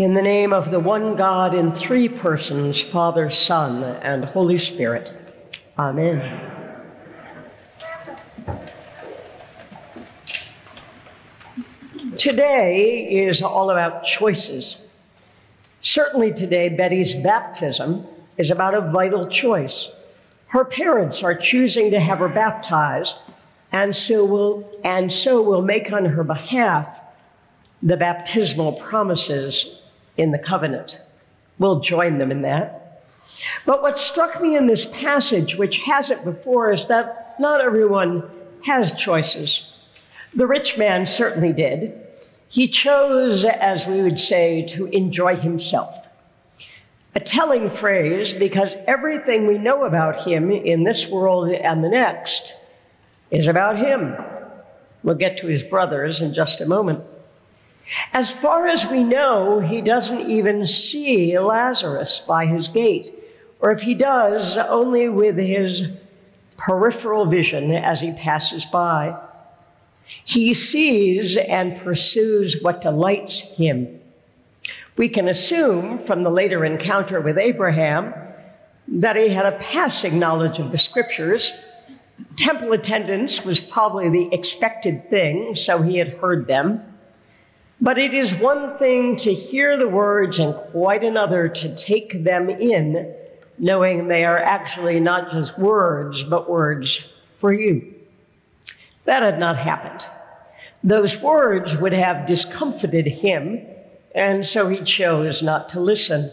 In the name of the one God in three persons, Father, Son, and Holy Spirit. Amen. Today is all about choices. Certainly today, Betty's baptism is about a vital choice. Her parents are choosing to have her baptized, and so will, and so will make on her behalf the baptismal promises in the covenant. We'll join them in that. But what struck me in this passage, which has it before, is that not everyone has choices. The rich man certainly did. He chose, as we would say, to enjoy himself. A telling phrase because everything we know about him in this world and the next is about him. We'll get to his brothers in just a moment. As far as we know, he doesn't even see Lazarus by his gate, or if he does, only with his peripheral vision as he passes by. He sees and pursues what delights him. We can assume from the later encounter with Abraham that he had a passing knowledge of the scriptures. Temple attendance was probably the expected thing, so he had heard them. But it is one thing to hear the words and quite another to take them in, knowing they are actually not just words, but words for you. That had not happened. Those words would have discomfited him, and so he chose not to listen.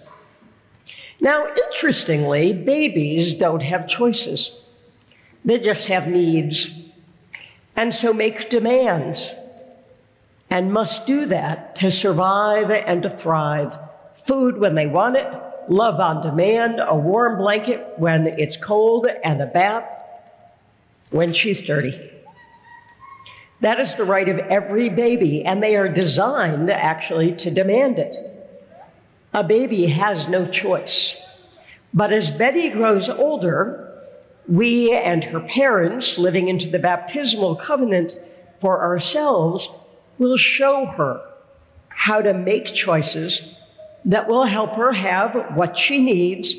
Now, interestingly, babies don't have choices. They just have needs, and so make demands, and must do that to survive and to thrive. Food when they want it, love on demand, a warm blanket when it's cold, and a bath when she's dirty. That is the right of every baby, and they are designed actually to demand it. A baby has no choice. But as Betty grows older, we and her parents, living into the baptismal covenant for ourselves, will show her how to make choices that will help her have what she needs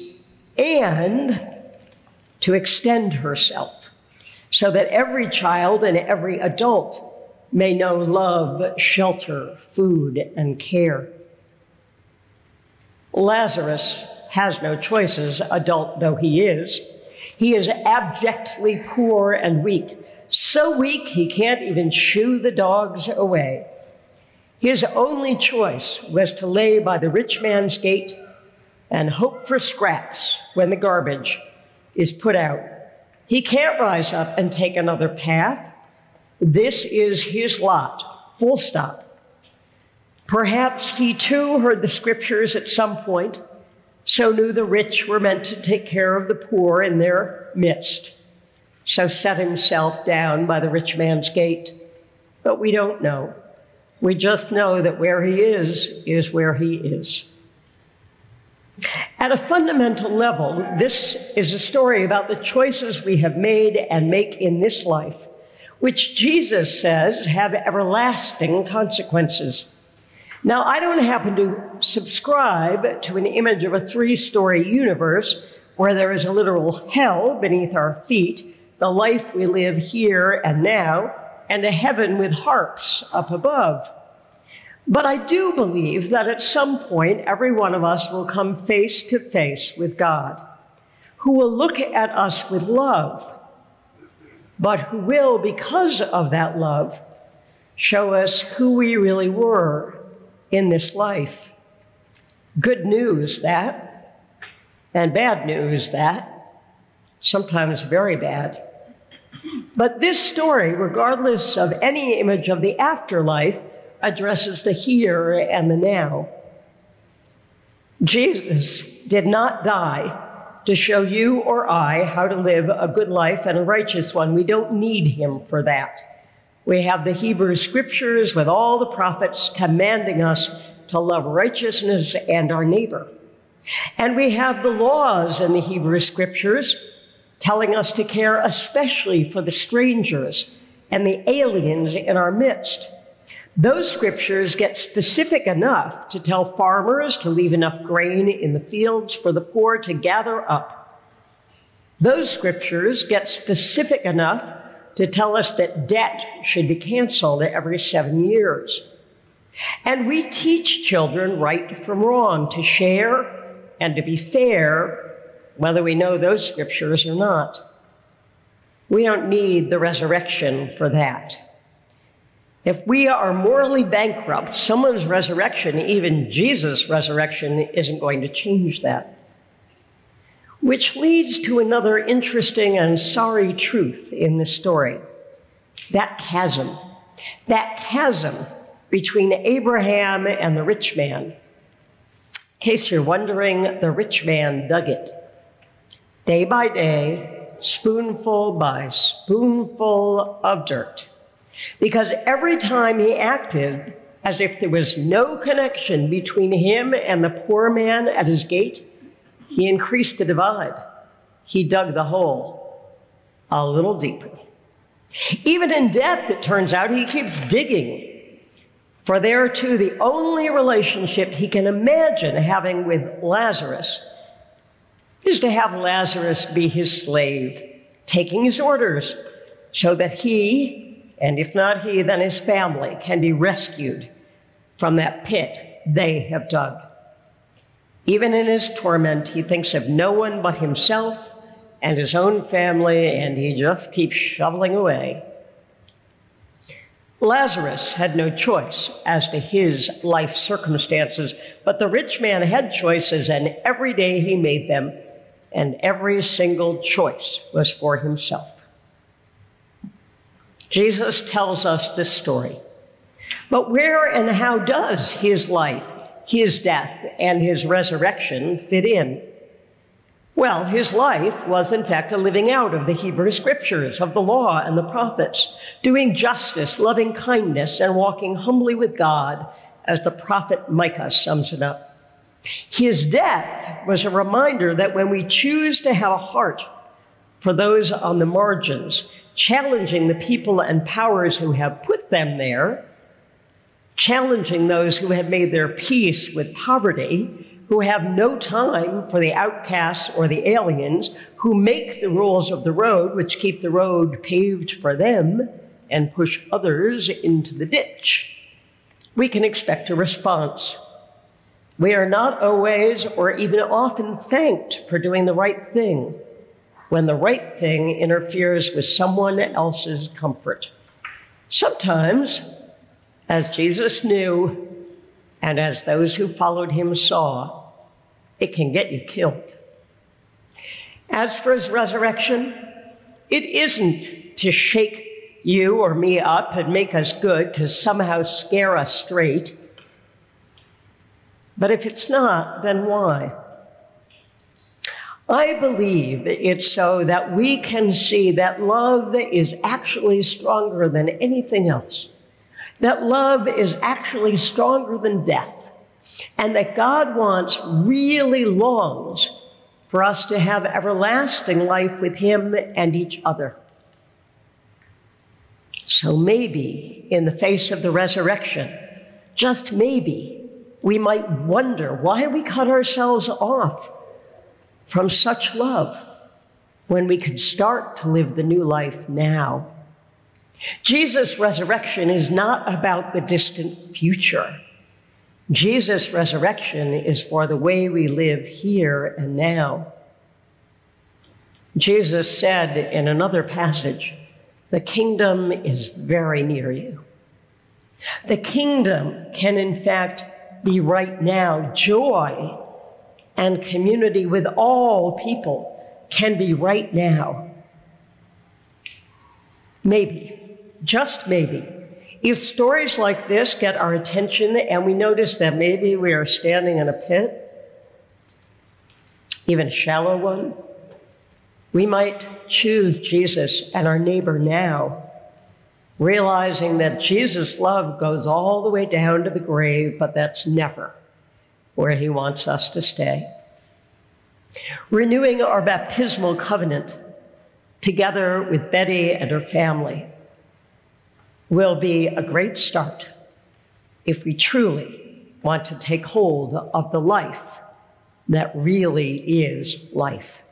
and to extend herself so that every child and every adult may know love, shelter, food, and care. Lazarus has no choices, adult though he is. He is abjectly poor and weak, so weak he can't even shoo the dogs away. His only choice was to lay by the rich man's gate and hope for scraps when the garbage is put out he can't rise up and take another path. This is his lot, full stop. Perhaps he too heard the scriptures at some point, so knew the rich were meant to take care of the poor in their midst, so set himself down by the rich man's gate. But we don't know. We just know that where he is, is where he is. At a fundamental level, this is a story about the choices we have made and make in this life, which Jesus says have everlasting consequences. Now, I don't happen to subscribe to an image of a three story universe where there is a literal hell beneath our feet, the life we live here and now, and a heaven with harps up above. But I do believe that at some point, every one of us will come face to face with God, who will look at us with love, but who will, because of that love, show us who we really were in this life. Good news, that, and bad news, that, sometimes very bad. But this story, regardless of any image of the afterlife, addresses the here and the now. Jesus did not die to show you or I how to live a good life and a righteous one. We don't need him for that. We have the Hebrew scriptures with all the prophets commanding us to love righteousness and our neighbor. And we have the laws in the Hebrew scriptures telling us to care especially for the strangers and the aliens in our midst. Those scriptures get specific enough to tell farmers to leave enough grain in the fields for the poor to gather up. Those scriptures get specific enough to tell us that debt should be canceled every seven years. And we teach children right from wrong, to share and to be fair, whether we know those scriptures or not. We don't need the resurrection for that. If we are morally bankrupt, someone's resurrection, even Jesus' resurrection, isn't going to change that. Which leads to another interesting and sorry truth in this story that chasm. That chasm between Abraham and the rich man. In case you're wondering, the rich man dug it. Day by day, spoonful by spoonful of dirt. Because every time he acted as if there was no connection between him and the poor man at his gate, he increased the divide. He dug the hole a little deeper. Even in death, it turns out he keeps digging. For there, too, the only relationship he can imagine having with Lazarus is to have Lazarus be his slave, taking his orders so that he, and if not he, then his family, can be rescued from that pit they have dug. Even in his torment, he thinks of no one but himself and his own family, and he just keeps shoveling away. Lazarus had no choice as to his life circumstances, but the rich man had choices, and every day he made them, and every single choice was for himself. Jesus tells us this story. But where and how does his life his death and his resurrection fit in? Well, his life was, in fact, a living out of the Hebrew scriptures, of the law and the prophets, doing justice, loving kindness, and walking humbly with God, as the prophet Micah sums it up. His death was a reminder that when we choose to have a heart for those on the margins, challenging the people and powers who have put them there, challenging those who have made their peace with poverty, who have no time for the outcasts or the aliens, who make the rules of the road, which keep the road paved for them and push others into the ditch. We can expect a response. We are not always or even often thanked for doing the right thing when the right thing interferes with someone else's comfort. Sometimes as Jesus knew, and as those who followed him saw, it can get you killed. As for his resurrection, it isn't to shake you or me up and make us good, to somehow scare us straight. But if it's not, then why? I believe it's so that we can see that love is actually stronger than anything else that love is actually stronger than death, and that God wants, really longs for us to have everlasting life with Him and each other. So maybe in the face of the resurrection, just maybe, we might wonder why we cut ourselves off from such love when we could start to live the new life now. Jesus' resurrection is not about the distant future. Jesus' resurrection is for the way we live here and now. Jesus said in another passage, The kingdom is very near you. The kingdom can, in fact, be right now. Joy and community with all people can be right now. Maybe just maybe, if stories like this get our attention and we notice that maybe we are standing in a pit, even a shallow one, we might choose Jesus and our neighbor now, realizing that Jesus' love goes all the way down to the grave, but that's never where he wants us to stay. Renewing our baptismal covenant together with Betty and her family will be a great start if we truly want to take hold of the life that really is life.